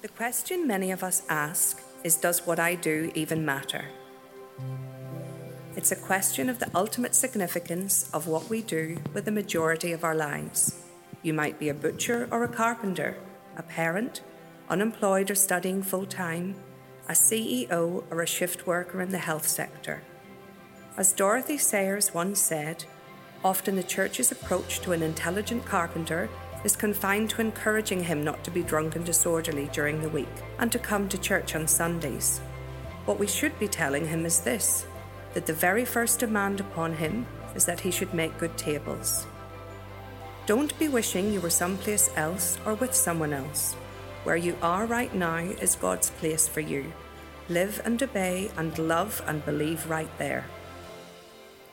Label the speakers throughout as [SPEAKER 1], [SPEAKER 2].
[SPEAKER 1] The question many of us ask is Does what I do even matter? It's a question of the ultimate significance of what we do with the majority of our lives. You might be a butcher or a carpenter, a parent, unemployed or studying full time, a CEO or a shift worker in the health sector. As Dorothy Sayers once said, often the church's approach to an intelligent carpenter is confined to encouraging him not to be drunk and disorderly during the week and to come to church on Sundays. What we should be telling him is this that the very first demand upon him is that he should make good tables. Don't be wishing you were someplace else or with someone else. Where you are right now is God's place for you. Live and obey and love and believe right there.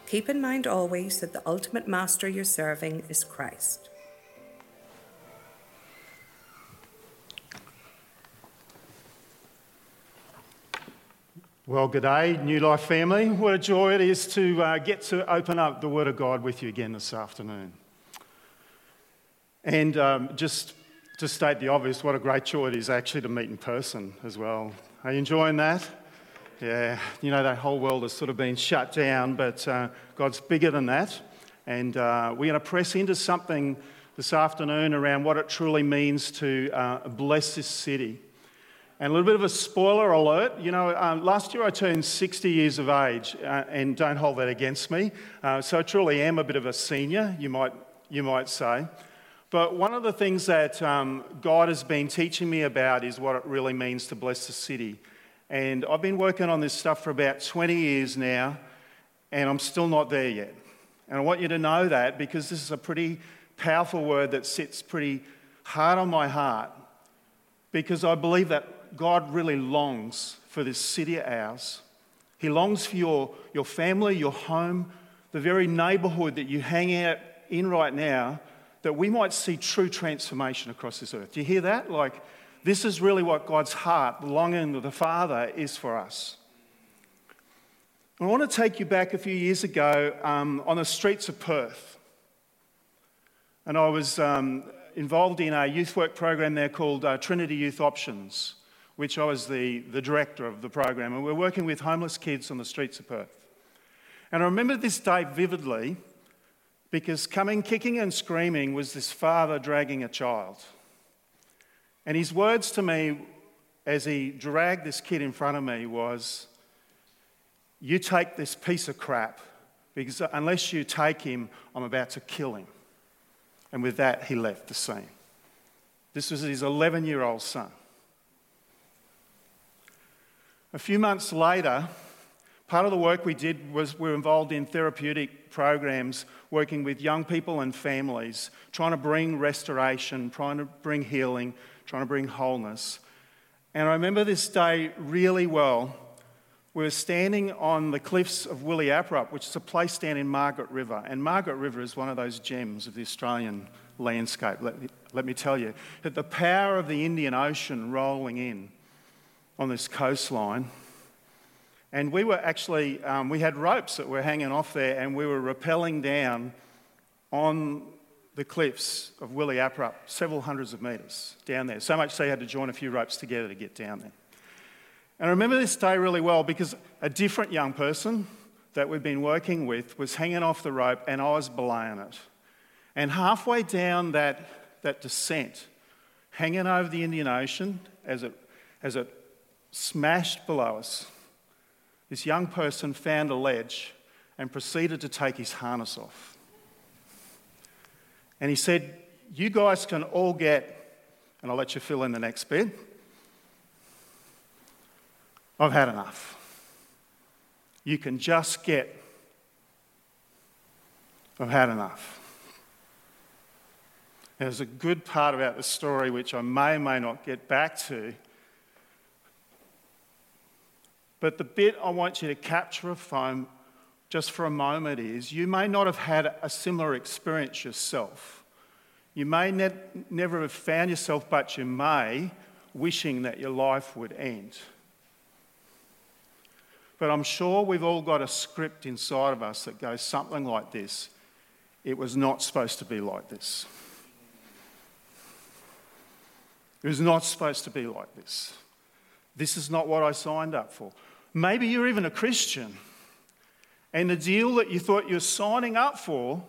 [SPEAKER 1] Keep in mind always that the ultimate master you're serving is Christ.
[SPEAKER 2] Well, good day, New Life family. What a joy it is to uh, get to open up the Word of God with you again this afternoon. And um, just to state the obvious, what a great joy it is actually to meet in person as well. Are you enjoying that? Yeah, you know, that whole world has sort of been shut down, but uh, God's bigger than that. And uh, we're going to press into something this afternoon around what it truly means to uh, bless this city. And a little bit of a spoiler alert. You know, um, last year I turned 60 years of age, uh, and don't hold that against me. Uh, so I truly am a bit of a senior, you might, you might say. But one of the things that um, God has been teaching me about is what it really means to bless the city. And I've been working on this stuff for about 20 years now, and I'm still not there yet. And I want you to know that because this is a pretty powerful word that sits pretty hard on my heart because I believe that God really longs for this city of ours. He longs for your, your family, your home, the very neighborhood that you hang out in right now, that we might see true transformation across this earth. Do you hear that? Like, this is really what God's heart, the longing of the Father, is for us. I want to take you back a few years ago um, on the streets of Perth. And I was um, involved in a youth work program there called uh, Trinity Youth Options which I was the, the director of the program, and we're working with homeless kids on the streets of Perth. And I remember this day vividly because coming kicking and screaming was this father dragging a child. And his words to me as he dragged this kid in front of me was, You take this piece of crap, because unless you take him, I'm about to kill him. And with that, he left the scene. This was his 11 year old son. A few months later, part of the work we did was we were involved in therapeutic programs working with young people and families, trying to bring restoration, trying to bring healing, trying to bring wholeness. And I remember this day really well. We were standing on the cliffs of Wilyabrup, which is a place down in Margaret River. And Margaret River is one of those gems of the Australian landscape, let me, let me tell you. That the power of the Indian Ocean rolling in on this coastline. And we were actually, um, we had ropes that were hanging off there, and we were rappelling down on the cliffs of Wilyabrup, several hundreds of metres down there. So much so you had to join a few ropes together to get down there. And I remember this day really well because a different young person that we'd been working with was hanging off the rope, and I was belaying it. And halfway down that, that descent, hanging over the Indian Ocean as it, as it smashed below us, this young person found a ledge and proceeded to take his harness off. And he said, You guys can all get, and I'll let you fill in the next bit. I've had enough. You can just get, I've had enough. There's a good part about the story which I may or may not get back to but the bit I want you to capture of foam just for a moment is you may not have had a similar experience yourself. You may ne- never have found yourself, but you may wishing that your life would end. But I'm sure we've all got a script inside of us that goes something like this It was not supposed to be like this. It was not supposed to be like this. This is not what I signed up for. Maybe you're even a Christian, and the deal that you thought you're signing up for,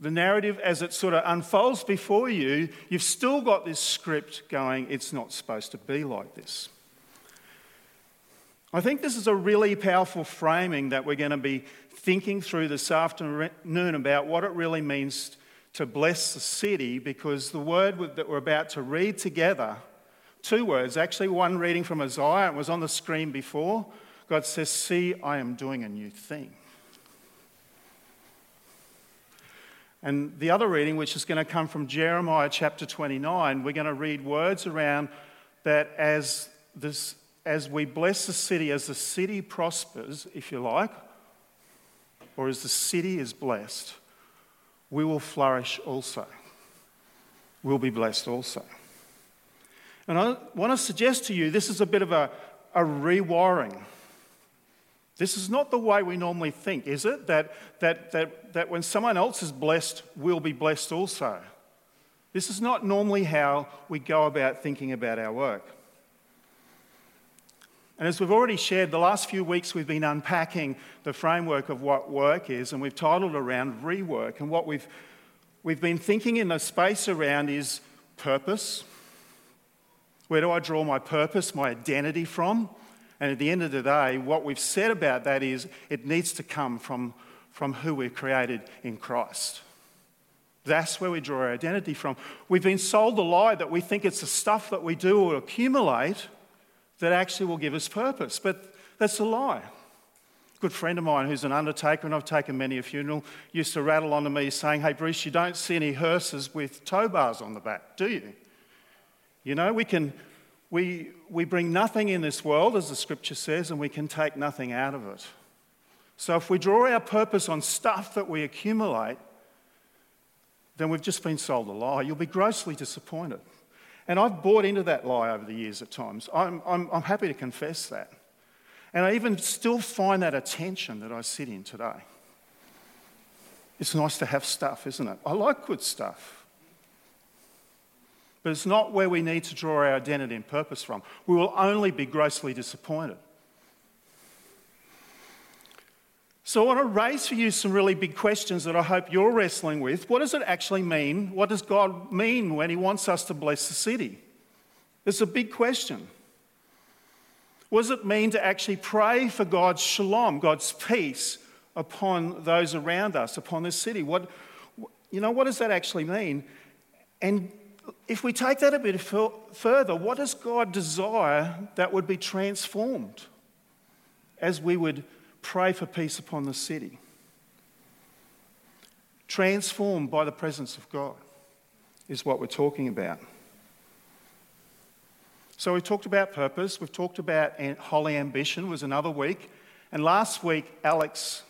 [SPEAKER 2] the narrative as it sort of unfolds before you, you've still got this script going, it's not supposed to be like this. I think this is a really powerful framing that we're going to be thinking through this afternoon about what it really means to bless the city because the word that we're about to read together, two words, actually, one reading from Isaiah, it was on the screen before. God says, See, I am doing a new thing. And the other reading, which is going to come from Jeremiah chapter 29, we're going to read words around that as this as we bless the city, as the city prospers, if you like, or as the city is blessed, we will flourish also. We'll be blessed also. And I want to suggest to you this is a bit of a, a rewiring. This is not the way we normally think, is it? That, that, that, that when someone else is blessed, we'll be blessed also. This is not normally how we go about thinking about our work. And as we've already shared, the last few weeks we've been unpacking the framework of what work is, and we've titled around rework. And what we've, we've been thinking in the space around is purpose. Where do I draw my purpose, my identity from? And at the end of the day, what we've said about that is it needs to come from, from who we're created in Christ. That's where we draw our identity from. We've been sold the lie that we think it's the stuff that we do or accumulate that actually will give us purpose. But that's a lie. A good friend of mine who's an undertaker, and I've taken many a funeral, used to rattle on to me saying, Hey, Bruce, you don't see any hearses with tow bars on the back, do you? You know, we can. We, we bring nothing in this world, as the scripture says, and we can take nothing out of it. So if we draw our purpose on stuff that we accumulate, then we've just been sold a lie. You'll be grossly disappointed. And I've bought into that lie over the years at times. I'm, I'm, I'm happy to confess that. And I even still find that attention that I sit in today. It's nice to have stuff, isn't it? I like good stuff. But it's not where we need to draw our identity and purpose from. We will only be grossly disappointed. So, I want to raise for you some really big questions that I hope you're wrestling with. What does it actually mean? What does God mean when He wants us to bless the city? It's a big question. What does it mean to actually pray for God's shalom, God's peace upon those around us, upon this city? What, you know, what does that actually mean? And if we take that a bit further, what does God desire that would be transformed as we would pray for peace upon the city. Transformed by the presence of God is what we're talking about. So we've talked about purpose, we've talked about holy ambition was another week, and last week Alex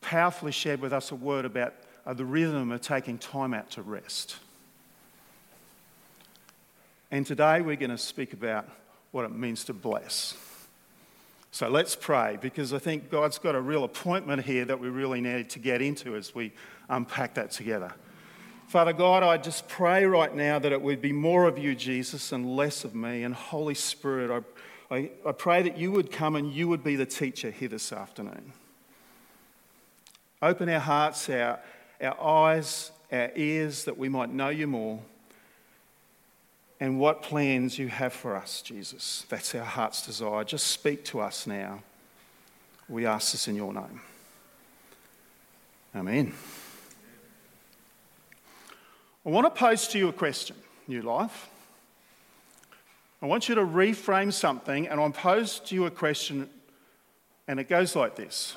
[SPEAKER 2] powerfully shared with us a word about uh, the rhythm of taking time out to rest. And today we're going to speak about what it means to bless. So let's pray because I think God's got a real appointment here that we really need to get into as we unpack that together. Father God, I just pray right now that it would be more of you, Jesus, and less of me. And Holy Spirit, I, I, I pray that you would come and you would be the teacher here this afternoon. Open our hearts, our, our eyes, our ears, that we might know you more and what plans you have for us, Jesus. That's our heart's desire. Just speak to us now. We ask this in your name. Amen. I want to pose to you a question, New Life. I want you to reframe something, and I'll pose to you a question, and it goes like this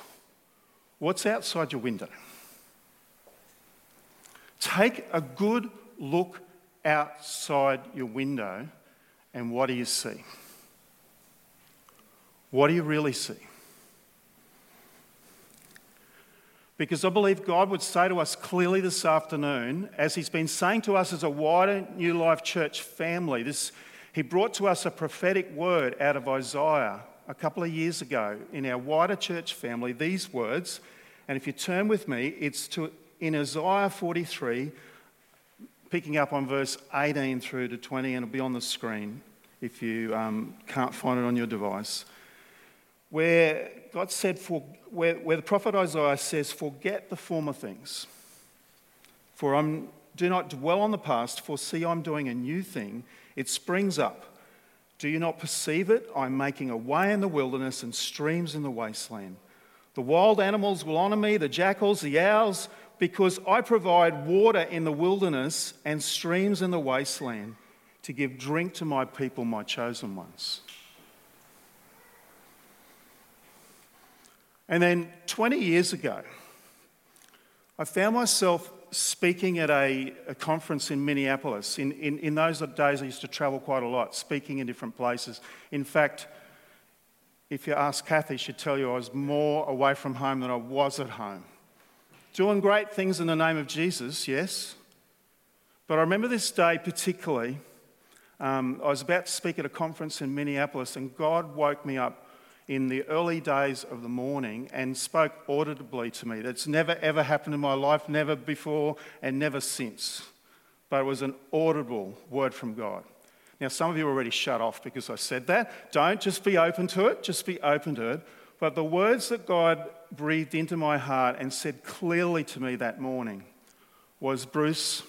[SPEAKER 2] What's outside your window? Take a good look outside your window and what do you see? What do you really see? Because I believe God would say to us clearly this afternoon, as He's been saying to us as a wider New Life Church family, this, He brought to us a prophetic word out of Isaiah a couple of years ago in our wider church family, these words. And if you turn with me, it's to, in Isaiah 43, picking up on verse 18 through to 20, and it'll be on the screen if you um, can't find it on your device, where God said, for, where, where the prophet Isaiah says, Forget the former things, for I'm, do not dwell on the past, for see, I'm doing a new thing. It springs up. Do you not perceive it? I'm making a way in the wilderness and streams in the wasteland. The wild animals will honour me, the jackals, the owls, because I provide water in the wilderness and streams in the wasteland to give drink to my people, my chosen ones. And then 20 years ago, I found myself speaking at a, a conference in Minneapolis. In, in, in those days, I used to travel quite a lot, speaking in different places. In fact, if you ask Kathy, she'd tell you I was more away from home than I was at home. Doing great things in the name of Jesus, yes. But I remember this day particularly. Um, I was about to speak at a conference in Minneapolis, and God woke me up in the early days of the morning and spoke audibly to me. That's never ever happened in my life, never before and never since. But it was an audible word from God. Now, some of you already shut off because I said that. Don't just be open to it, just be open to it. But the words that God breathed into my heart and said clearly to me that morning was Bruce,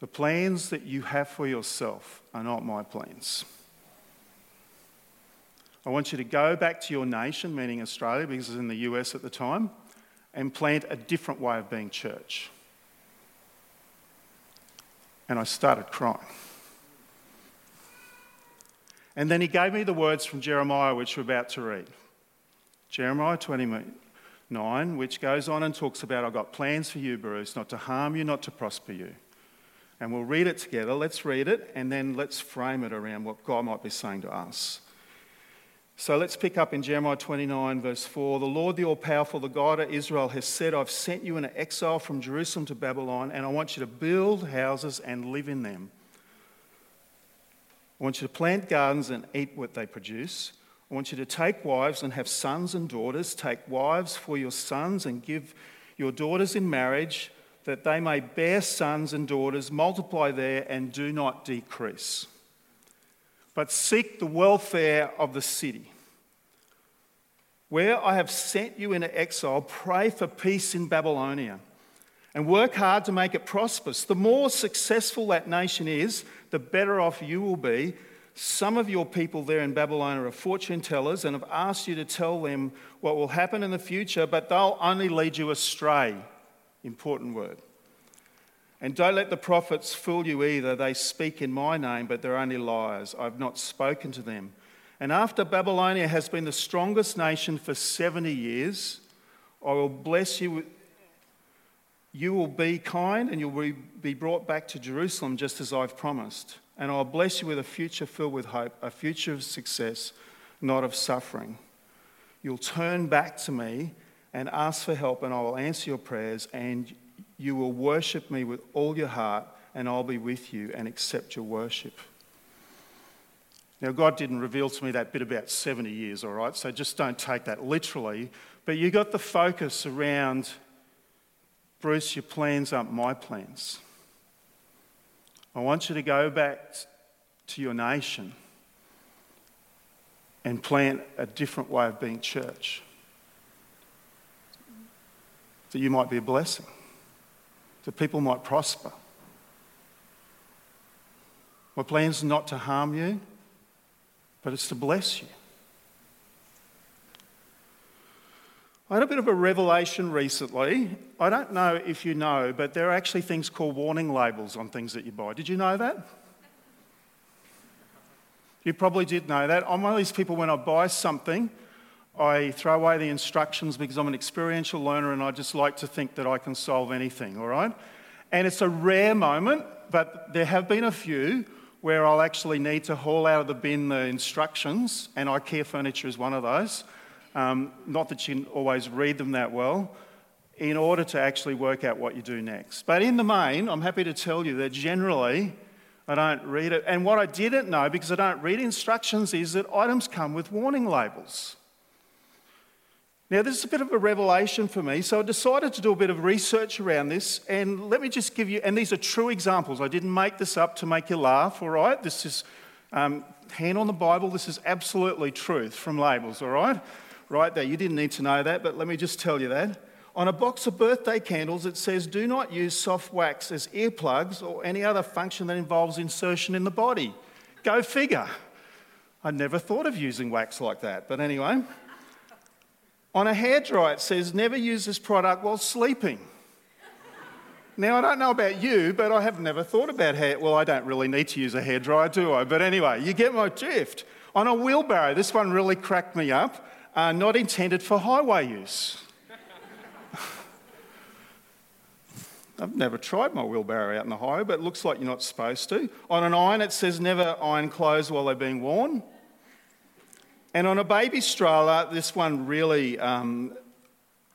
[SPEAKER 2] the plans that you have for yourself are not my plans. I want you to go back to your nation, meaning Australia, because it was in the US at the time, and plant a different way of being church. And I started crying. And then he gave me the words from Jeremiah, which we're about to read. Jeremiah 29, which goes on and talks about, I've got plans for you, Bruce, not to harm you, not to prosper you. And we'll read it together. Let's read it, and then let's frame it around what God might be saying to us. So let's pick up in Jeremiah 29, verse 4. The Lord, the All Powerful, the God of Israel, has said, I've sent you in exile from Jerusalem to Babylon, and I want you to build houses and live in them. I want you to plant gardens and eat what they produce. I want you to take wives and have sons and daughters. Take wives for your sons and give your daughters in marriage, that they may bear sons and daughters, multiply there, and do not decrease but seek the welfare of the city. Where I have sent you into exile, pray for peace in Babylonia and work hard to make it prosperous. The more successful that nation is, the better off you will be. Some of your people there in Babylon are fortune tellers and have asked you to tell them what will happen in the future, but they'll only lead you astray. Important word. And don't let the prophets fool you either. They speak in my name, but they're only liars. I've not spoken to them. And after Babylonia has been the strongest nation for 70 years, I will bless you. You will be kind and you'll be brought back to Jerusalem just as I've promised. And I'll bless you with a future filled with hope, a future of success, not of suffering. You'll turn back to me and ask for help, and I will answer your prayers, and you will worship me with all your heart, and I'll be with you and accept your worship. Now, God didn't reveal to me that bit about 70 years, all right? So just don't take that literally. But you got the focus around, Bruce, your plans aren't my plans. I want you to go back to your nation and plant a different way of being church. That you might be a blessing that people might prosper. My plan's not to harm you, but it's to bless you. I had a bit of a revelation recently. I don't know if you know, but there are actually things called warning labels on things that you buy. Did you know that? You probably did know that. I'm one of these people when I buy something, I throw away the instructions because I'm an experiential learner and I just like to think that I can solve anything, all right? And it's a rare moment, but there have been a few where I'll actually need to haul out of the bin the instructions, and IKEA furniture is one of those. Um, not that you can always read them that well, in order to actually work out what you do next. But in the main, I'm happy to tell you that generally I don't read it. And what I didn't know, because I don't read instructions, is that items come with warning labels. Now, this is a bit of a revelation for me, so I decided to do a bit of research around this. And let me just give you, and these are true examples. I didn't make this up to make you laugh, all right? This is um, hand on the Bible, this is absolutely truth from labels, all right? Right there, you didn't need to know that, but let me just tell you that. On a box of birthday candles, it says, Do not use soft wax as earplugs or any other function that involves insertion in the body. Go figure. I never thought of using wax like that, but anyway. On a hairdryer, it says, Never use this product while sleeping. Now, I don't know about you, but I have never thought about hair. Well, I don't really need to use a hairdryer, do I? But anyway, you get my drift. On a wheelbarrow, this one really cracked me up. Uh, not intended for highway use. I've never tried my wheelbarrow out in the highway, but it looks like you're not supposed to. On an iron, it says never iron clothes while they're being worn. And on a baby stroller, this one really um,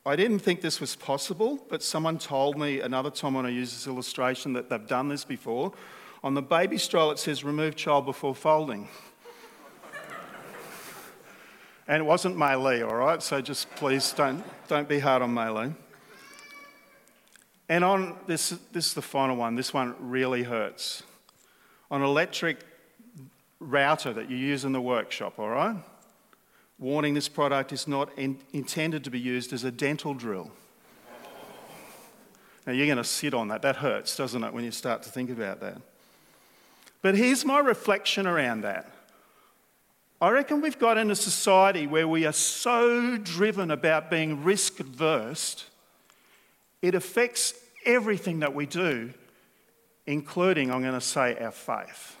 [SPEAKER 2] I didn't think this was possible, but someone told me another time when I used this illustration that they've done this before. On the baby stroller, it says remove child before folding. And it wasn't Maylee, all right? So just please don't, don't be hard on Maylee. And on this, this is the final one. This one really hurts. On electric router that you use in the workshop, all right? Warning this product is not in, intended to be used as a dental drill. Now you're going to sit on that. That hurts, doesn't it, when you start to think about that? But here's my reflection around that. I reckon we've got in a society where we are so driven about being risk averse, it affects everything that we do, including, I'm going to say, our faith.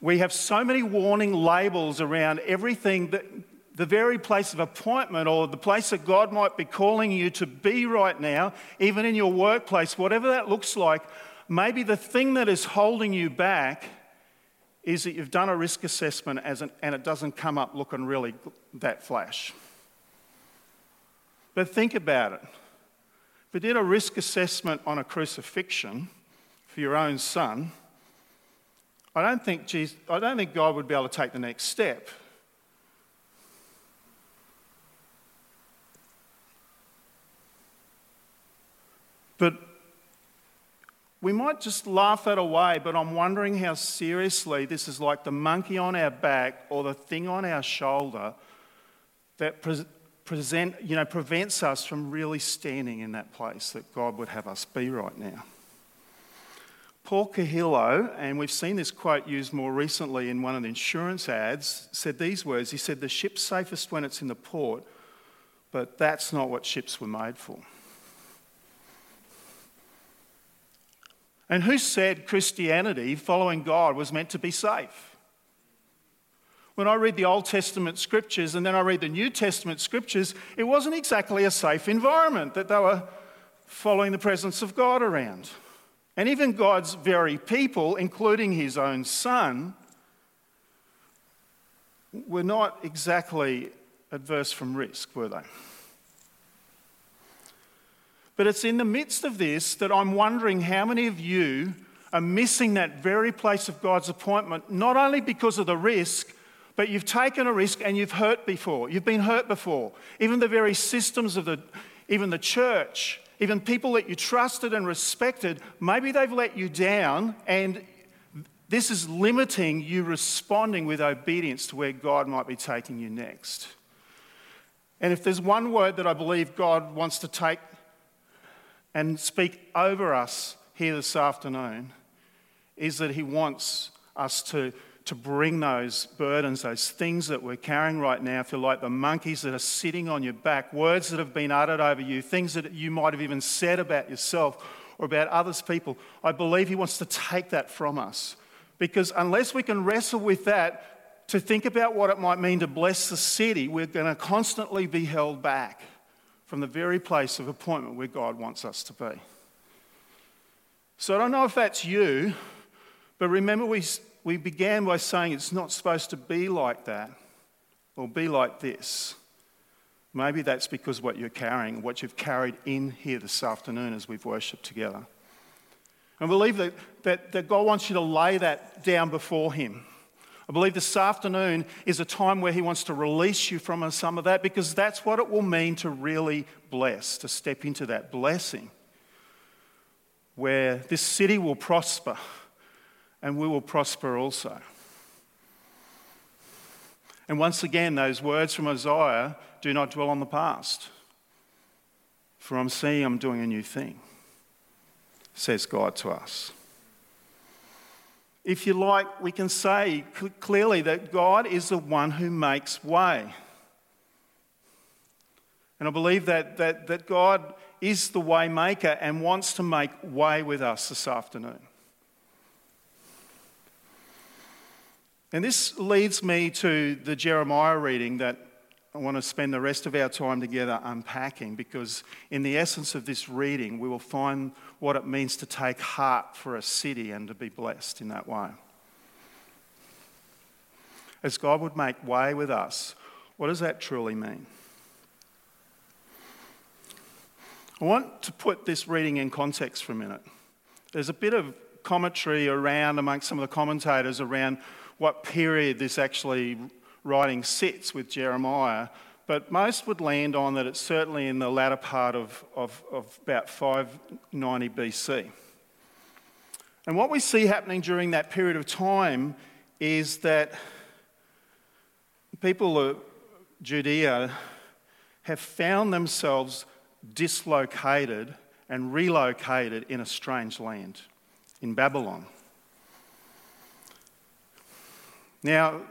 [SPEAKER 2] We have so many warning labels around everything that the very place of appointment or the place that God might be calling you to be right now, even in your workplace, whatever that looks like, maybe the thing that is holding you back is that you've done a risk assessment an, and it doesn't come up looking really that flash. But think about it. If you did a risk assessment on a crucifixion for your own son, I don't think, Jesus, I don't think God would be able to take the next step. But we might just laugh that away, but I'm wondering how seriously this is like the monkey on our back or the thing on our shoulder that pre- present, you know, prevents us from really standing in that place that God would have us be right now. Paul Coelho, and we've seen this quote used more recently in one of the insurance ads, said these words. He said, The ship's safest when it's in the port, but that's not what ships were made for. And who said Christianity, following God, was meant to be safe? When I read the Old Testament scriptures and then I read the New Testament scriptures, it wasn't exactly a safe environment that they were following the presence of God around. And even God's very people, including his own son, were not exactly adverse from risk, were they? But it's in the midst of this that I'm wondering how many of you are missing that very place of God's appointment, not only because of the risk, but you've taken a risk and you've hurt before. You've been hurt before. Even the very systems of the, even the church even people that you trusted and respected, maybe they've let you down, and this is limiting you responding with obedience to where God might be taking you next. And if there's one word that I believe God wants to take and speak over us here this afternoon, is that He wants us to to bring those burdens, those things that we're carrying right now, if you like, the monkeys that are sitting on your back, words that have been uttered over you, things that you might have even said about yourself or about others people. I believe He wants to take that from us. Because unless we can wrestle with that, to think about what it might mean to bless the city, we're going to constantly be held back from the very place of appointment where God wants us to be. So I don't know if that's you, but remember we we began by saying it's not supposed to be like that or be like this. Maybe that's because what you're carrying, what you've carried in here this afternoon as we've worshipped together. And believe that, that, that God wants you to lay that down before Him. I believe this afternoon is a time where He wants to release you from some of that because that's what it will mean to really bless, to step into that blessing where this city will prosper and we will prosper also. And once again, those words from Isaiah do not dwell on the past. For I'm seeing I'm doing a new thing, says God to us. If you like, we can say clearly that God is the one who makes way. And I believe that, that, that God is the way maker and wants to make way with us this afternoon. And this leads me to the Jeremiah reading that I want to spend the rest of our time together unpacking because, in the essence of this reading, we will find what it means to take heart for a city and to be blessed in that way. As God would make way with us, what does that truly mean? I want to put this reading in context for a minute. There's a bit of commentary around amongst some of the commentators around what period this actually writing sits with Jeremiah, but most would land on that it's certainly in the latter part of, of, of about 590 BC. And what we see happening during that period of time is that people of Judea have found themselves dislocated and relocated in a strange land, in Babylon. Now,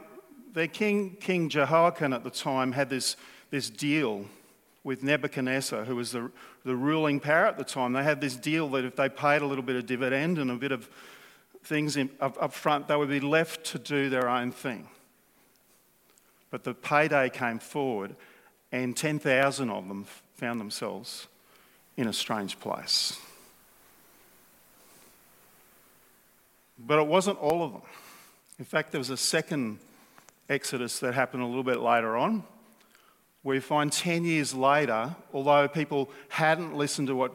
[SPEAKER 2] their king, King Jehoiakim at the time, had this, this deal with Nebuchadnezzar, who was the, the ruling power at the time. They had this deal that if they paid a little bit of dividend and a bit of things in, up, up front, they would be left to do their own thing. But the payday came forward, and 10,000 of them found themselves in a strange place. But it wasn't all of them. In fact, there was a second Exodus that happened a little bit later on. We find 10 years later, although people hadn't listened to what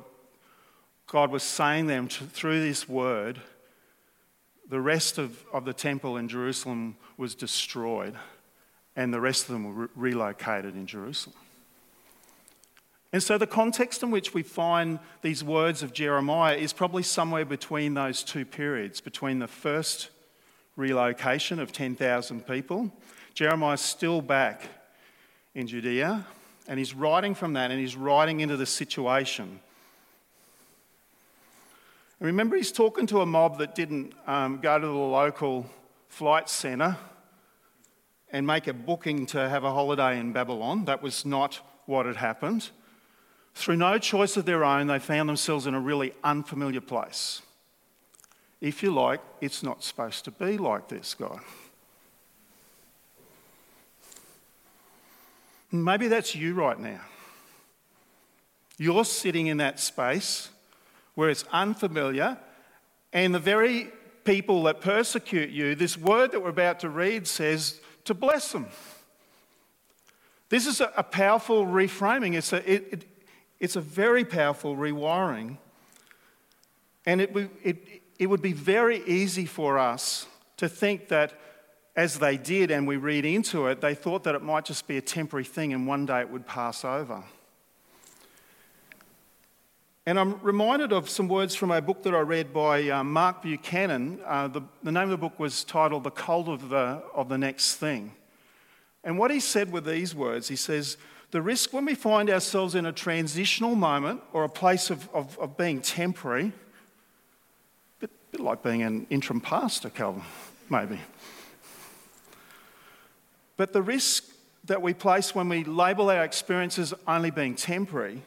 [SPEAKER 2] God was saying them to, through this word, the rest of, of the temple in Jerusalem was destroyed, and the rest of them were re- relocated in Jerusalem. And so, the context in which we find these words of Jeremiah is probably somewhere between those two periods, between the first relocation of 10,000 people. Jeremiah's still back in Judea, and he's writing from that and he's writing into the situation. And remember, he's talking to a mob that didn't um, go to the local flight centre and make a booking to have a holiday in Babylon. That was not what had happened. Through no choice of their own, they found themselves in a really unfamiliar place if you like, it's not supposed to be like this, God. Maybe that's you right now. You're sitting in that space where it's unfamiliar, and the very people that persecute you, this word that we're about to read says to bless them. This is a, powerful reframing. It's a, it, it, it's a very powerful rewiring. And it, it, it would be very easy for us to think that as they did and we read into it, they thought that it might just be a temporary thing and one day it would pass over. And I'm reminded of some words from a book that I read by uh, Mark Buchanan. Uh, the, the, name of the book was titled The Cult of the, of the Next Thing. And what he said were these words, he says, The risk when we find ourselves in a transitional moment or a place of, of, of being temporary bit like being an interim pastor, Calvin, maybe. But the risk that we place when we label our experiences only being temporary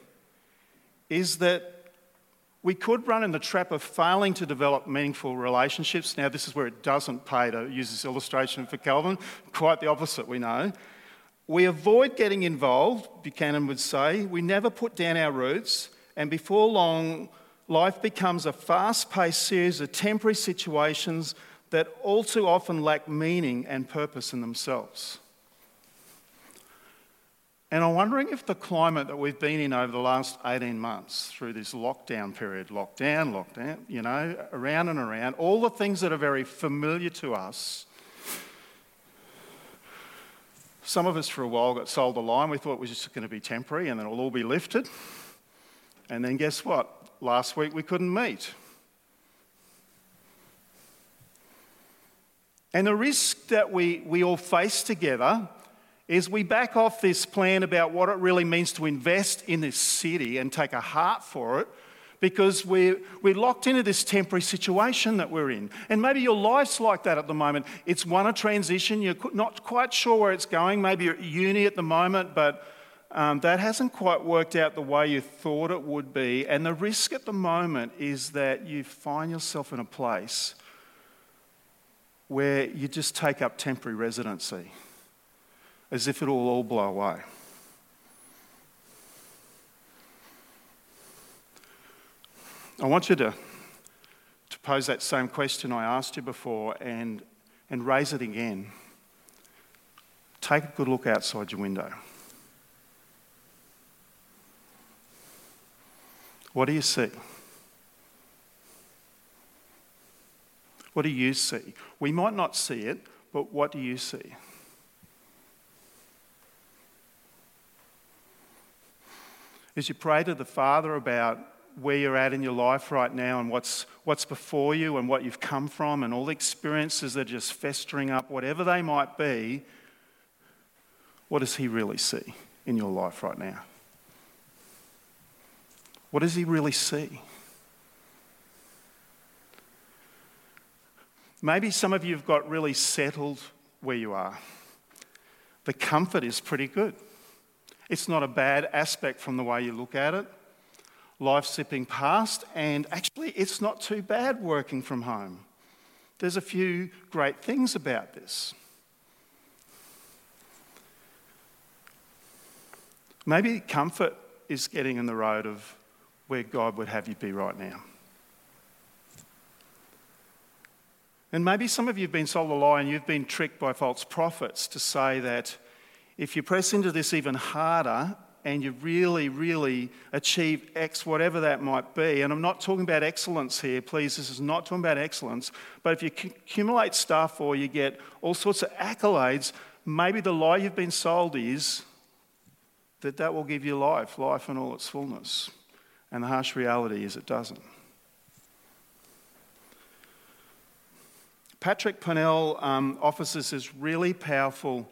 [SPEAKER 2] is that we could run in the trap of failing to develop meaningful relationships. Now, this is where it doesn't pay to use this illustration for Calvin, quite the opposite, we know. We avoid getting involved, Buchanan would say. We never put down our roots, and before long, life becomes a fast paced series of temporary situations that all too often lack meaning and purpose in themselves. And I'm wondering if the climate that we've been in over the last 18 months, through this lockdown period, lockdown, lockdown, you know, around and around, all the things that are very familiar to us, Some of us for a while got sold a line. We thought it was just going to be temporary and then it'll all be lifted. And then guess what? Last week we couldn't meet. And the risk that we, we all face together is we back off this plan about what it really means to invest in this city and take a heart for it because we're, we're locked into this temporary situation that we're in. And maybe your life's like that at the moment. It's one of transition, you're not quite sure where it's going. Maybe you're at uni at the moment, but um, that hasn't quite worked out the way you thought it would be. And the risk at the moment is that you find yourself in a place where you just take up temporary residency as if it'll all blow away. I want you to, to pose that same question I asked you before and, and raise it again. Take a good look outside your window. What do you see? What do you see? We might not see it, but what do you see? As you pray to the Father about where you're at in your life right now and what's, what's before you and what you've come from and all the experiences that are just festering up, whatever they might be, what does He really see in your life right now? What does He really see? Maybe some of you have got really settled where you are. The comfort is pretty good. It's not a bad aspect from the way you look at it. Life's zipping past, and actually, it's not too bad working from home. There's a few great things about this. Maybe comfort is getting in the road of where God would have you be right now. And maybe some of you have been sold a lie and you've been tricked by false prophets to say that if you press into this even harder and you really, really achieve X, whatever that might be, and I'm not talking about excellence here, please, this is not talking about excellence, but if you accumulate stuff or you get all sorts of accolades, maybe the lie you've been sold is that that will give you life, life in all its fullness. And the harsh reality is it doesn't. Patrick Pennell um, offers us this really powerful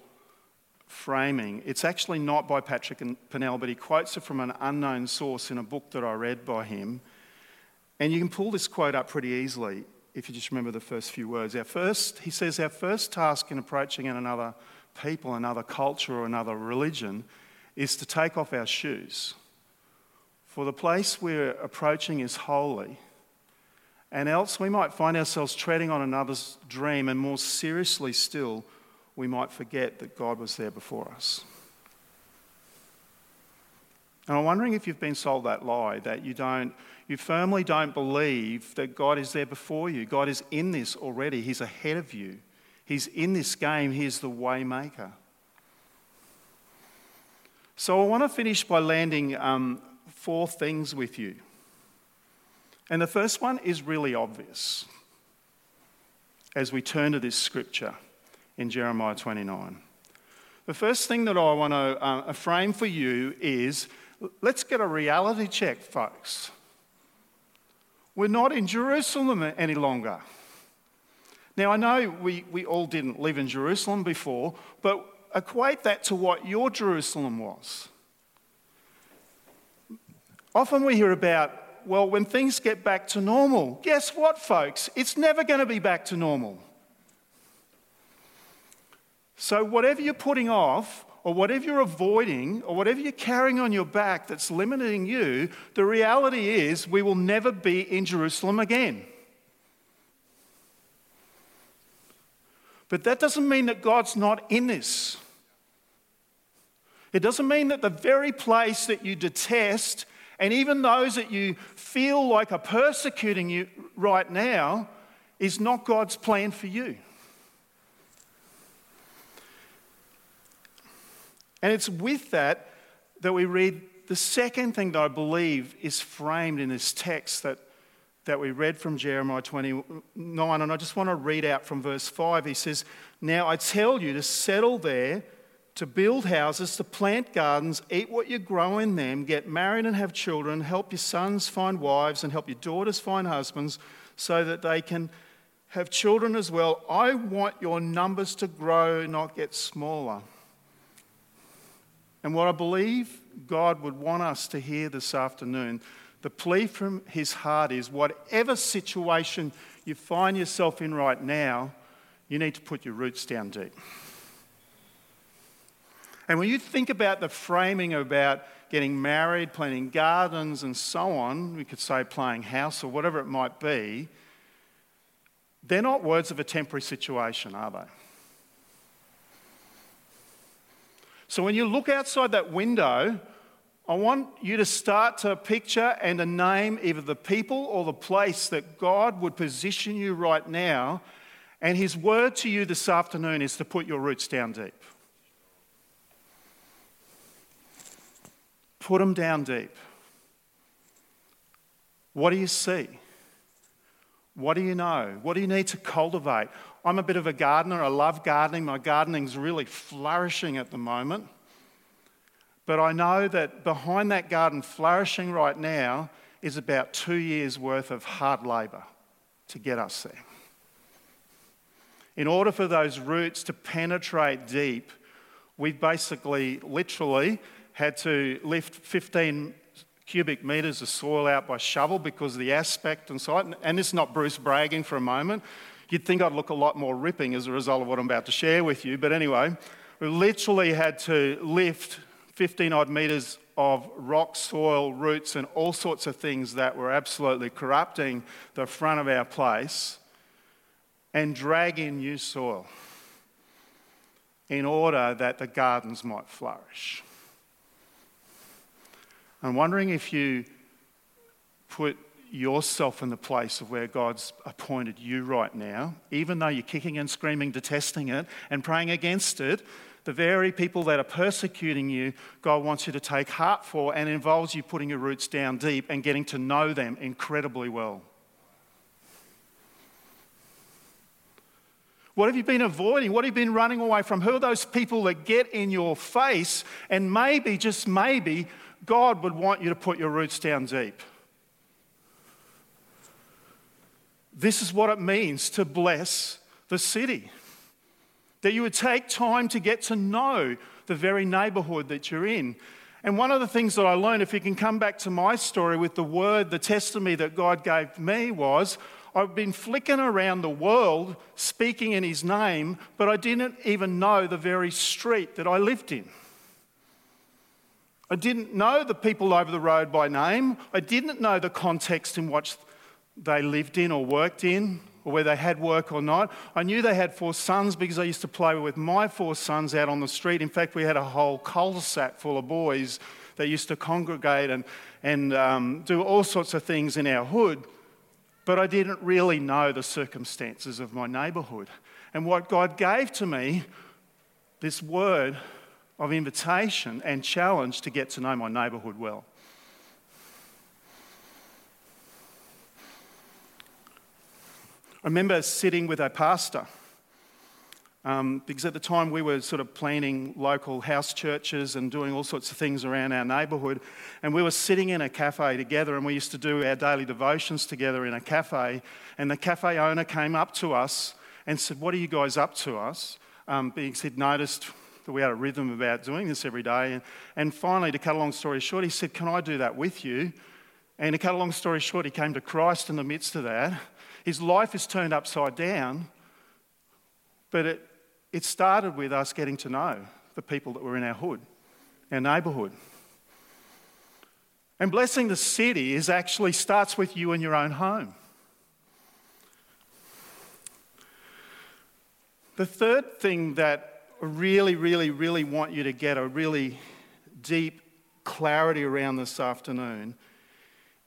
[SPEAKER 2] framing. It's actually not by Patrick Pennell, but he quotes it from an unknown source in a book that I read by him. And you can pull this quote up pretty easily if you just remember the first few words. Our first, he says, our first task in approaching another people, another culture, or another religion is to take off our shoes. For the place we're approaching is holy and else we might find ourselves treading on another's dream, and more seriously still, we might forget that God was there before us. And I'm wondering if you've been sold that lie that you don't, you firmly don't believe that God is there before you. God is in this already. He's ahead of you. He's in this game. He's the waymaker. So I want to finish by landing um, four things with you. And the first one is really obvious as we turn to this scripture in Jeremiah 29. The first thing that I want to uh, frame for you is let's get a reality check, folks. We're not in Jerusalem any longer. Now, I know we, we all didn't live in Jerusalem before, but equate that to what your Jerusalem was. Often we hear about well, when things get back to normal, guess what, folks? It's never going to be back to normal. So, whatever you're putting off, or whatever you're avoiding, or whatever you're carrying on your back that's limiting you, the reality is we will never be in Jerusalem again. But that doesn't mean that God's not in this. It doesn't mean that the very place that you detest and even those that you feel like are persecuting you right now is not God's plan for you. And it's with that that we read the second thing that I believe is framed in this text that, that we read from Jeremiah 29. And I just want to read out from verse 5. He says, Now I tell you to settle there to build houses, to plant gardens, eat what you grow in them, get married and have children, help your sons find wives, and help your daughters find husbands so that they can have children as well. I want your numbers to grow, not get smaller. And what I believe God would want us to hear this afternoon, the plea from his heart is whatever situation you find yourself in right now, you need to put your roots down deep. And when you think about the framing about getting married, planting gardens, and so on, we could say playing house or whatever it might be, they're not words of a temporary situation, are they? So when you look outside that window, I want you to start to picture and to name either the people or the place that God would position you right now. And His word to you this afternoon is to put your roots down deep. Put them down deep. What do you see? What do you know? What do you need to cultivate? I'm a bit of a gardener. I love gardening. My gardening's really flourishing at the moment. But I know that behind that garden flourishing right now is about two years' worth of hard labour to get us there. In order for those roots to penetrate deep, we've basically, literally, had to lift 15 cubic metres of soil out by shovel because of the aspect and site. And this is not Bruce bragging for a moment. You'd think I'd look a lot more ripping as a result of what I'm about to share with you. But anyway, we literally had to lift 15 odd metres of rock, soil, roots, and all sorts of things that were absolutely corrupting the front of our place and drag in new soil in order that the gardens might flourish. I'm wondering if you put yourself in the place of where God's appointed you right now, even though you're kicking and screaming, detesting it, and praying against it, the very people that are persecuting you, God wants you to take heart for and involves you putting your roots down deep and getting to know them incredibly well. What have you been avoiding? What have you been running away from? Who are those people that get in your face and maybe, just maybe, God would want you to put your roots down deep. This is what it means to bless the city. That you would take time to get to know the very neighborhood that you're in. And one of the things that I learned, if you can come back to my story with the word, the testimony that God gave me was I've been flicking around the world speaking in His name, but I didn't even know the very street that I lived in. I didn't know the people over the road by name. I didn't know the context in which they lived in or worked in, or where they had work or not. I knew they had four sons because I used to play with my four sons out on the street. In fact, we had a whole cul-de-sac full of boys that used to congregate and, and um, do all sorts of things in our hood. But I didn't really know the circumstances of my neighbourhood. And what God gave to me, this word, of invitation and challenge to get to know my neighbourhood well. I remember sitting with a pastor um, because at the time we were sort of planning local house churches and doing all sorts of things around our neighbourhood. And we were sitting in a cafe together and we used to do our daily devotions together in a cafe. And the cafe owner came up to us and said, What are you guys up to us? Um, because he'd noticed that we had a rhythm about doing this every day. And, and finally, to cut a long story short, he said, Can I do that with you? And to cut a long story short, he came to Christ in the midst of that. His life is turned upside down, but it, it started with us getting to know the people that were in our hood, our neighbourhood. And blessing the city is actually starts with you in your own home. The third thing that really, really, really want you to get a really deep clarity around this afternoon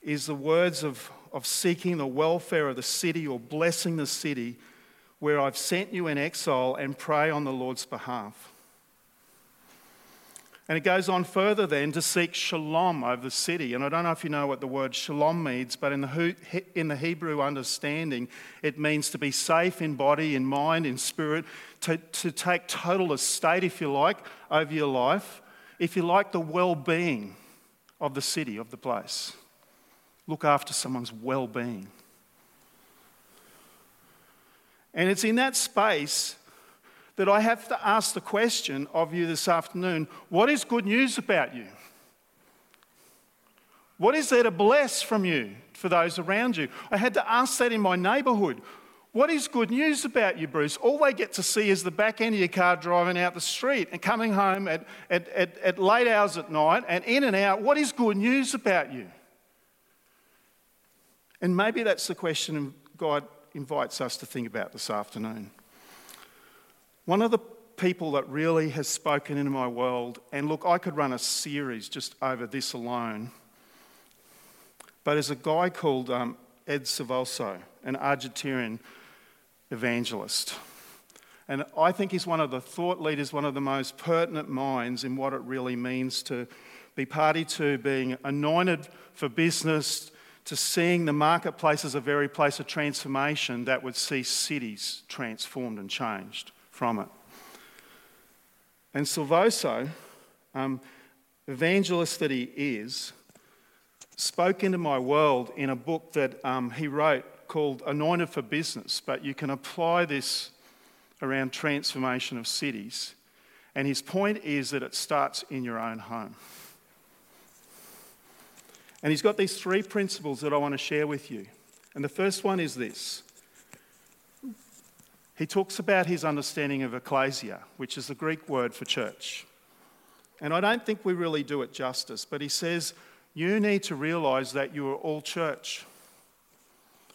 [SPEAKER 2] is the words of, of seeking the welfare of the city or blessing the city where I've sent you in exile and pray on the Lord's behalf. And it goes on further then to seek shalom over the city. And I don't know if you know what the word shalom means, but in the, in the Hebrew understanding, it means to be safe in body, in mind, in spirit, to, to take total estate, if you like, over your life. If you like, the well being of the city, of the place. Look after someone's well being. And it's in that space that I have to ask the question of you this afternoon what is good news about you? What is there to bless from you for those around you? I had to ask that in my neighbourhood. What is good news about you, Bruce? All they get to see is the back end of your car driving out the street and coming home at, at, at, at late hours at night and in and out. What is good news about you? And maybe that's the question God invites us to think about this afternoon. One of the people that really has spoken into my world, and look, I could run a series just over this alone, but there's a guy called um, Ed Silvoso, an Argentinian evangelist. And I think he's one of the thought leaders, one of the most pertinent minds in what it really means to be party to being anointed for business, to seeing the marketplace as a very place of transformation that would see cities transformed and changed from it. And Silvoso, um, evangelist that he is, spoke into my world in a book that um, he wrote called Anointed for Business, but you can apply this around transformation of cities. And his point is that it starts in your own home. And he's got these three principles that I want to share with you. And the first one is this he talks about his understanding of ecclesia, which is the Greek word for church. And I don't think we really do it justice, but he says, You need to realize that you are all church.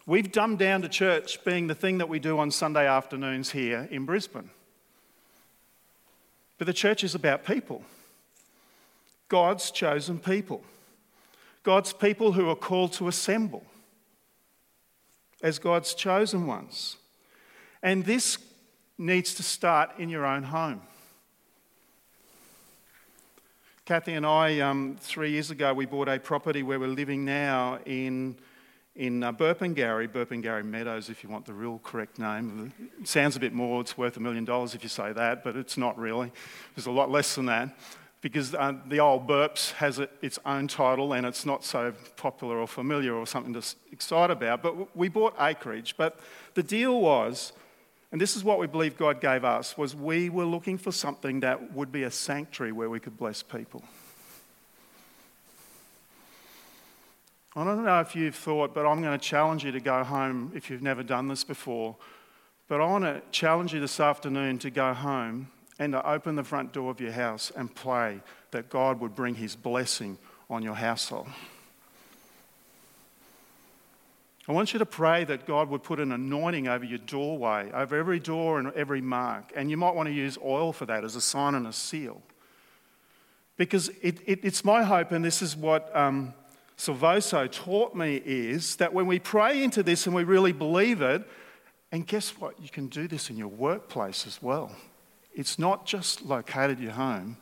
[SPEAKER 2] We've dumbed down to church being the thing that we do on Sunday afternoons here in Brisbane. But the church is about people God's chosen people, God's people who are called to assemble as God's chosen ones. And this needs to start in your own home. Kathy and I, um, three years ago, we bought a property where we're living now in, in uh, Burpengary, Burpengary Meadows, if you want the real correct name. It sounds a bit more, it's worth a million dollars if you say that, but it's not really. There's a lot less than that because uh, the old Burps has it, its own title and it's not so popular or familiar or something to excite about. But we bought acreage. But the deal was and this is what we believe God gave us was we were looking for something that would be a sanctuary where we could bless people. I don't know if you've thought, but I'm going to challenge you to go home if you've never done this before. But I want to challenge you this afternoon to go home and to open the front door of your house and pray that God would bring his blessing on your household. I want you to pray that God would put an anointing over your doorway, over every door and every mark. And you might want to use oil for that as a sign and a seal. Because it, it, it's my hope, and this is what um, Silvoso taught me, is that when we pray into this and we really believe it, and guess what? You can do this in your workplace as well. It's not just located your home.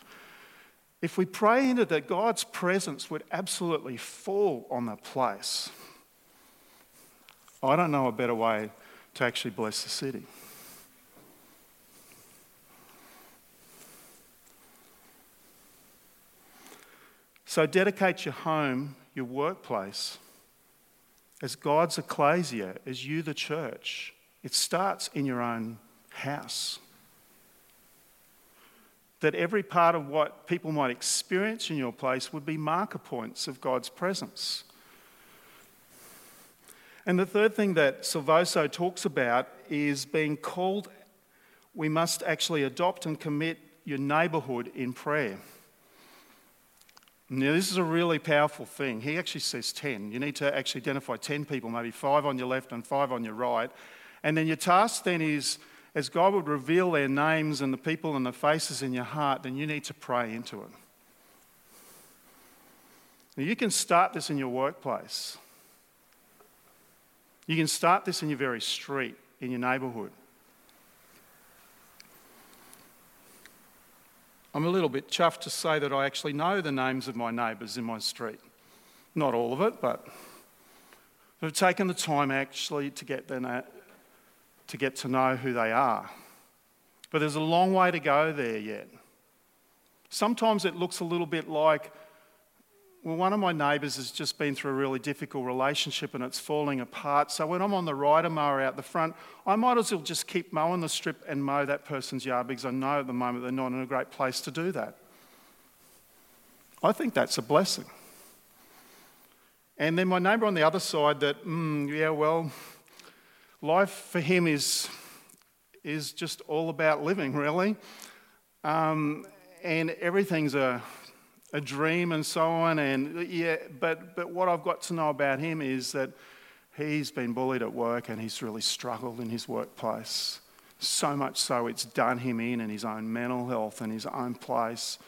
[SPEAKER 2] If we pray into that, God's presence would absolutely fall on the place. I don't know a better way to actually bless the city. So dedicate your home, your workplace, as God's ecclesia, as you, the church. It starts in your own house. That every part of what people might experience in your place would be marker points of God's presence. And the third thing that Silvoso talks about is being called, we must actually adopt and commit your neighbourhood in prayer. Now, this is a really powerful thing. He actually says 10. You need to actually identify 10 people, maybe five on your left and five on your right. And then your task then is, as God would reveal their names and the people and the faces in your heart, then you need to pray into it. Now, you can start this in your workplace. You can start this in your very street, in your neighbourhood. I'm a little bit chuffed to say that I actually know the names of my neighbours in my street. Not all of it, but I've taken the time actually to get, them, to get to know who they are. But there's a long way to go there yet. Sometimes it looks a little bit like, well, one of my neighbours has just been through a really difficult relationship and it's falling apart. So when I'm on the rider mower out the front, I might as well just keep mowing the strip and mow that person's yard because I know at the moment they're not in a great place to do that. I think that's a blessing. And then my neighbour on the other side, that, mm, yeah, well, life for him is, is just all about living, really. Um, and everything's a, a dream and so on. And yeah, but, but what I've got to know about him is that he's been bullied at work and he's really struggled in his workplace. So much so it's done him in in his own mental health and his own place.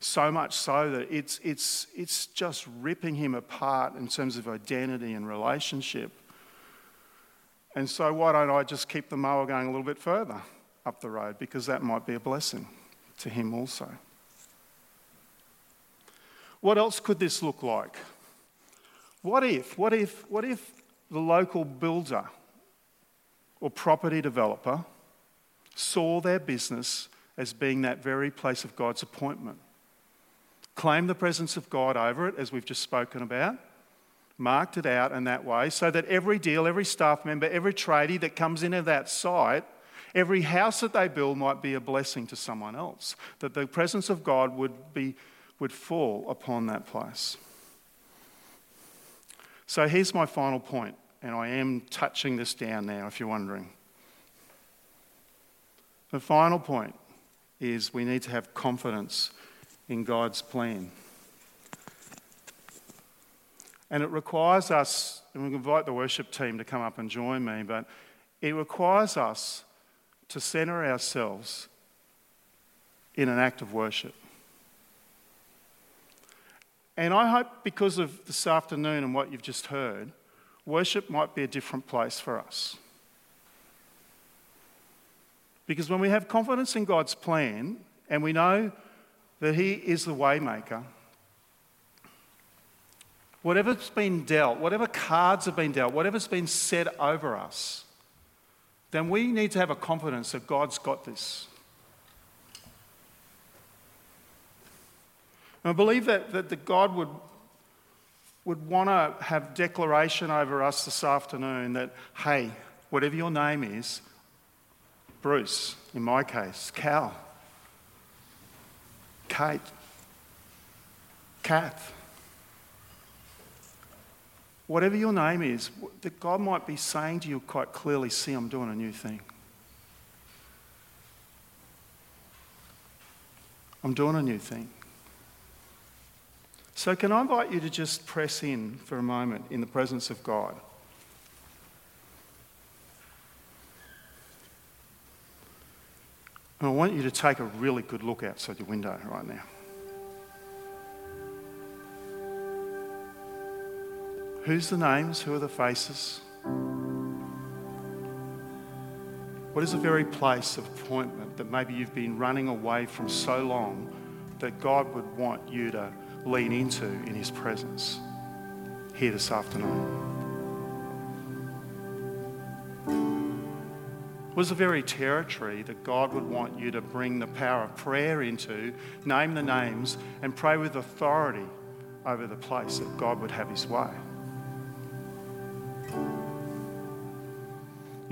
[SPEAKER 2] So much so that it's, it's, it's just ripping him apart in terms of identity and relationship. And so, why don't I just keep the mower going a little bit further up the road? Because that might be a blessing to him also. What else could this look like? What if, what if, what if the local builder or property developer saw their business as being that very place of God's appointment? Claim the presence of God over it, as we've just spoken about, marked it out in that way, so that every deal, every staff member, every tradie that comes into that site Every house that they build might be a blessing to someone else, that the presence of God would, be, would fall upon that place. So here's my final point, and I am touching this down now if you're wondering. The final point is we need to have confidence in God's plan. And it requires us, and we invite the worship team to come up and join me, but it requires us to center ourselves in an act of worship. And I hope because of this afternoon and what you've just heard, worship might be a different place for us. Because when we have confidence in God's plan and we know that He is the waymaker, whatever's been dealt, whatever cards have been dealt, whatever's been said over us, then we need to have a confidence that God's got this. And I believe that, that, that God would, would want to have declaration over us this afternoon that, hey, whatever your name is, Bruce, in my case, Cal, Kate, Kath, whatever your name is, that God might be saying to you quite clearly, see, I'm doing a new thing. I'm doing a new thing. So, can I invite you to just press in for a moment in the presence of God? And I want you to take a really good look outside your window right now. Who's the names? Who are the faces? What is the very place of appointment that maybe you've been running away from so long that God would want you to lean into in His presence here this afternoon? was the very territory that God would want you to bring the power of prayer into, name the names, and pray with authority over the place that God would have His way.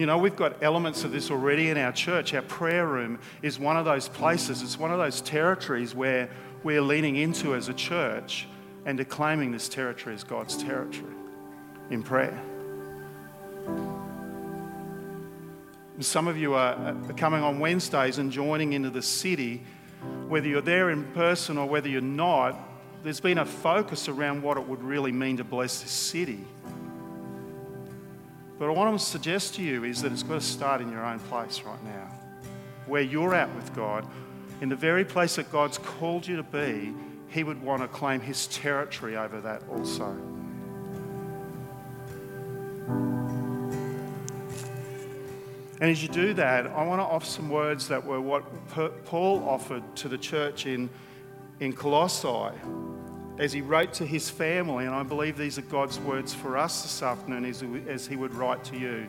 [SPEAKER 2] You know, we've got elements of this already in our church. Our prayer room is one of those places, it's one of those territories where we're leaning into as a church and declaiming this territory as God's territory in prayer. Some of you are coming on Wednesdays and joining into the city. Whether you're there in person or whether you're not, there's been a focus around what it would really mean to bless this city but what I want to suggest to you is that it's got to start in your own place right now, where you're at with God. In the very place that God's called you to be, He would want to claim His territory over that also. And as you do that, I want to offer some words that were what Paul offered to the church in, in Colossae as he wrote to his family. And I believe these are God's words for us this afternoon as, as he would write to you.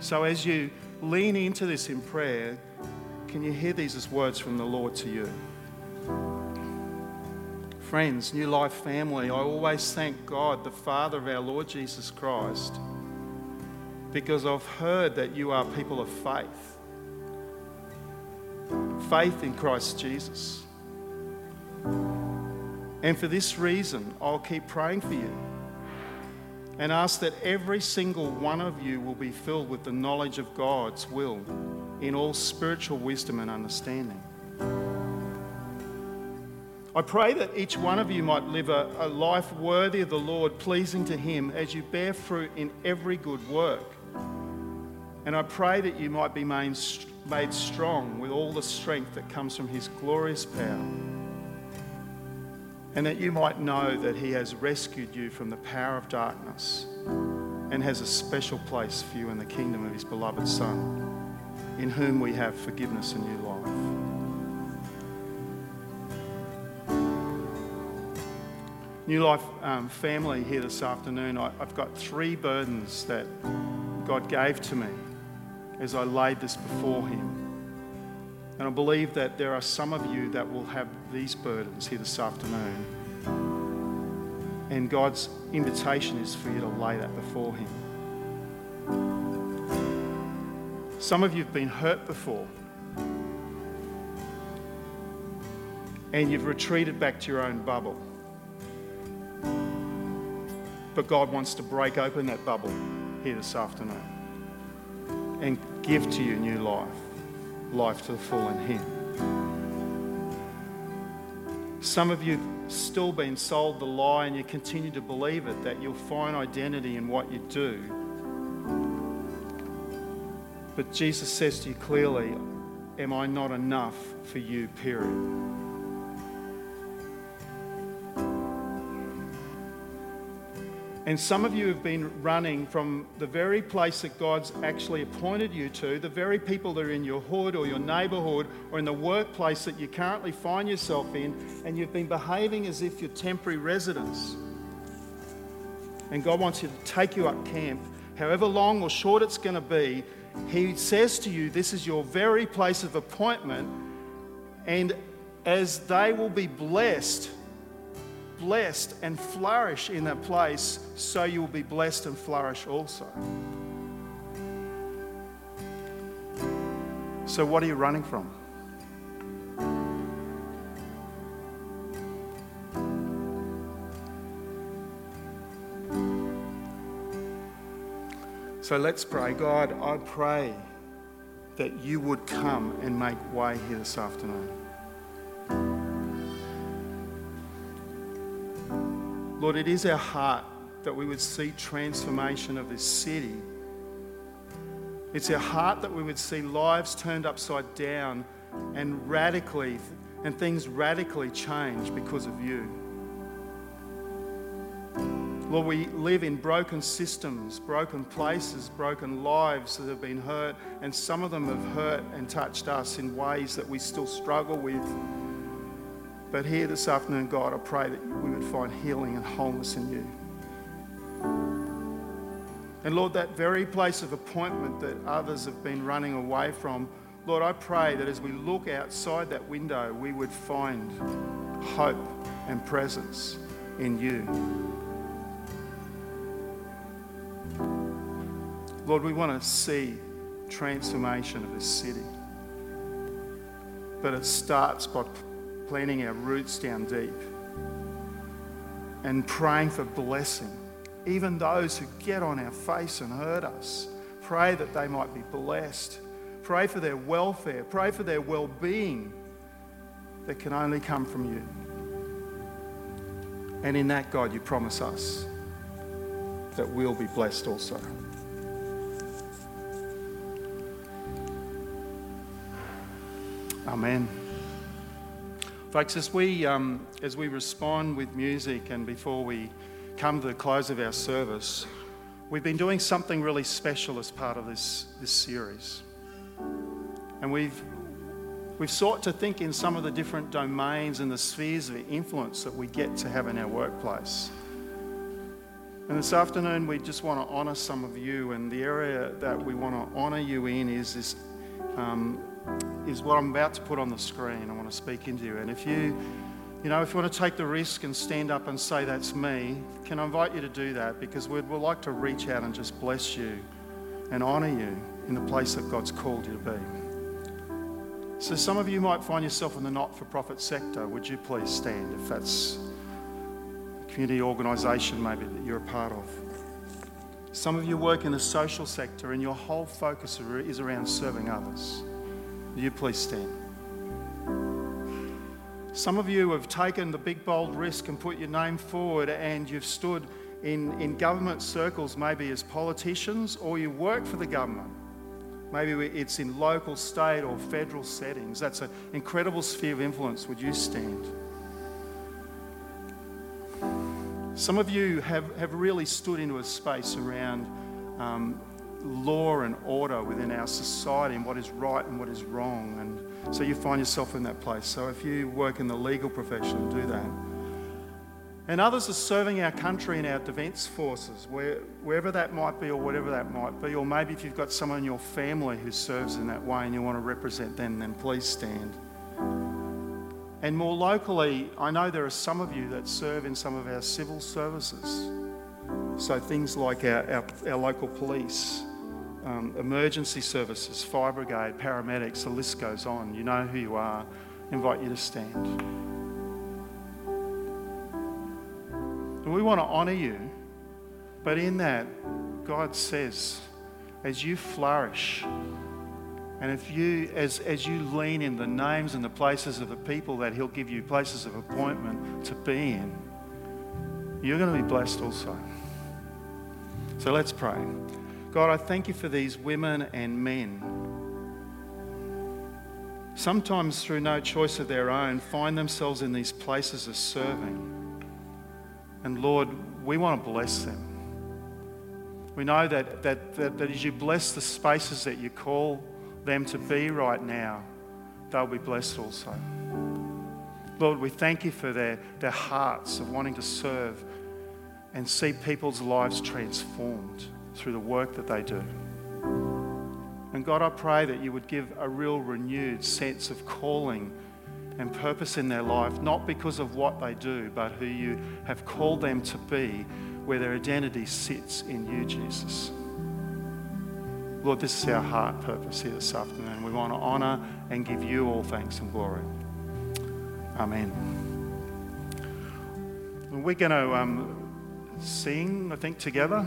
[SPEAKER 2] So as you lean into this in prayer, can you hear these as words from the Lord to you? Friends, New Life family, I always thank God, the Father of our Lord Jesus Christ, because I've heard that you are people of faith. Faith in Christ Jesus. And for this reason, I'll keep praying for you and ask that every single one of you will be filled with the knowledge of God's will in all spiritual wisdom and understanding. I pray that each one of you might live a, a, life worthy of the Lord, pleasing to Him as you bear fruit in every good work. And I pray that you might be made, made strong with all the strength that comes from His glorious power. And that you might know that He has rescued you from the power of darkness and has a special place for you in the kingdom of His beloved Son, in whom we have forgiveness and new life. New Life um, family here this afternoon, I, I've got three burdens that God gave to me as I laid this before Him. And I believe that there are some of you that will have these burdens here this afternoon. And God's invitation is for you to lay that before Him. Some of you have been hurt before. And you've retreated back to your own bubble. But God wants to break open that bubble here this afternoon and give to you new life, life to the full in Him. Some of you still been sold the lie and you continue to believe it that you'll find identity in what you do. But Jesus says to you clearly, Am I not enough for you, period? And some of you have been running from the very place that God's actually appointed you to, the very people that are in your hood or your neighborhood or in the workplace that you currently find yourself in, and you've been behaving as if you're temporary residents. And God wants you to take you up camp, however long or short it's going to be. He says to you, This is your very place of appointment, and as they will be blessed blessed and flourish in that place, so you will be blessed and flourish also. So, what are you running from? So let's pray. God, I pray that you would come and make way here this afternoon. Lord, it is our heart that we would see transformation of this city. It's our heart that we would see lives turned upside down and radically, and things radically change because of you. Lord, we live in broken systems, broken places, broken lives that have been hurt, and some of them have hurt and touched us in ways that we still struggle with. But here this afternoon, God, I pray that we would find healing and wholeness in you. And Lord, that very place of appointment that others have been running away from, Lord, I pray that as we look outside that window, we would find hope and presence in you. Lord, we want to see transformation of this city. But it starts by planting our roots down deep and praying for blessing. Even those who get on our face and hurt us, pray that they might be blessed. Pray for their welfare. Pray for their well being that can only come from you. And in that, God, you promise us that we'll be blessed also. Amen. Folks, as we, um, as we respond with music and before we come to the close of our service, we've been doing something really special as part of this, this series. And we've, we've sought to think in some of the different domains and the spheres of influence that we get to have in our workplace. And this afternoon, we just want to honour some of you, and the area that we want to honour you in is this, um, is what I'm about to put on the screen. I want to speak into you, and if you, you know, if you want to take the risk and stand up and say that's me, can I invite you to do that because we'd, we'd like to reach out and just bless you and honour you in the place that God's called you to be. So some of you might find yourself in the not-for-profit sector. Would you please stand if that's a community organisation maybe that you're a part of. Some of you work in the social sector and your whole focus is around serving others. Will you please stand? Some of you have taken the big bold risk and put your name forward and you've stood in, in government circles, maybe as politicians, or you work for the government. Maybe it's in local, state, or federal settings. That's an incredible sphere of influence. Would you stand? Some of you have, have really stood into a space around um, law and order within our society and what is right and what is wrong. And so you find yourself in that place. So if you work in the legal profession, do that. And others are serving our country in our defence forces, where, wherever that might be or whatever that might be. Or maybe if you've got someone in your family who serves in that way and you want to represent them, then please stand. And more locally, I know there are some of you that serve in some of our civil services. So things like our, our, our local police, um, emergency services, fire brigade, paramedics, the list goes on. You know who you are. I invite you to stand. And we want to honour you, but in that, God says, as you flourish, and if you, as, as you lean in the names and the places of the people that He'll give you places of appointment to be in, you're going to be blessed also. So let's pray. God, I thank you for these women and men. Sometimes, through no choice of their own, find themselves in these places of serving. And Lord, we want to bless them. We know that, that, that, that as you bless the spaces that you call them to be right now, they'll be blessed also. Lord, we thank you for their, their hearts of wanting to serve and see people's lives transformed through the work that they do. And God, I pray that you would give a real renewed sense of calling and purpose in their life, not because of what they do, but who you have called them to be, where their identity sits in you, Jesus. Lord, this is our heart purpose here this afternoon. We want to honour and give you all thanks and glory. Amen. We're going to um, sing, I think, together.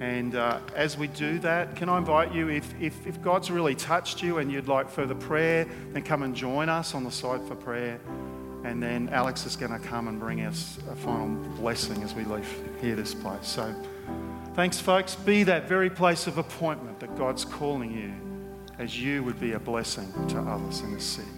[SPEAKER 2] And uh, as we do that, can I invite you, if, if, if God's really touched you and you'd like further prayer, then come and join us on the side for prayer. And then Alex is going to come and bring us a final blessing as we leave here this place. So. Thanks, folks. Be that very place of appointment that God's calling you as you would be a blessing to others in the city.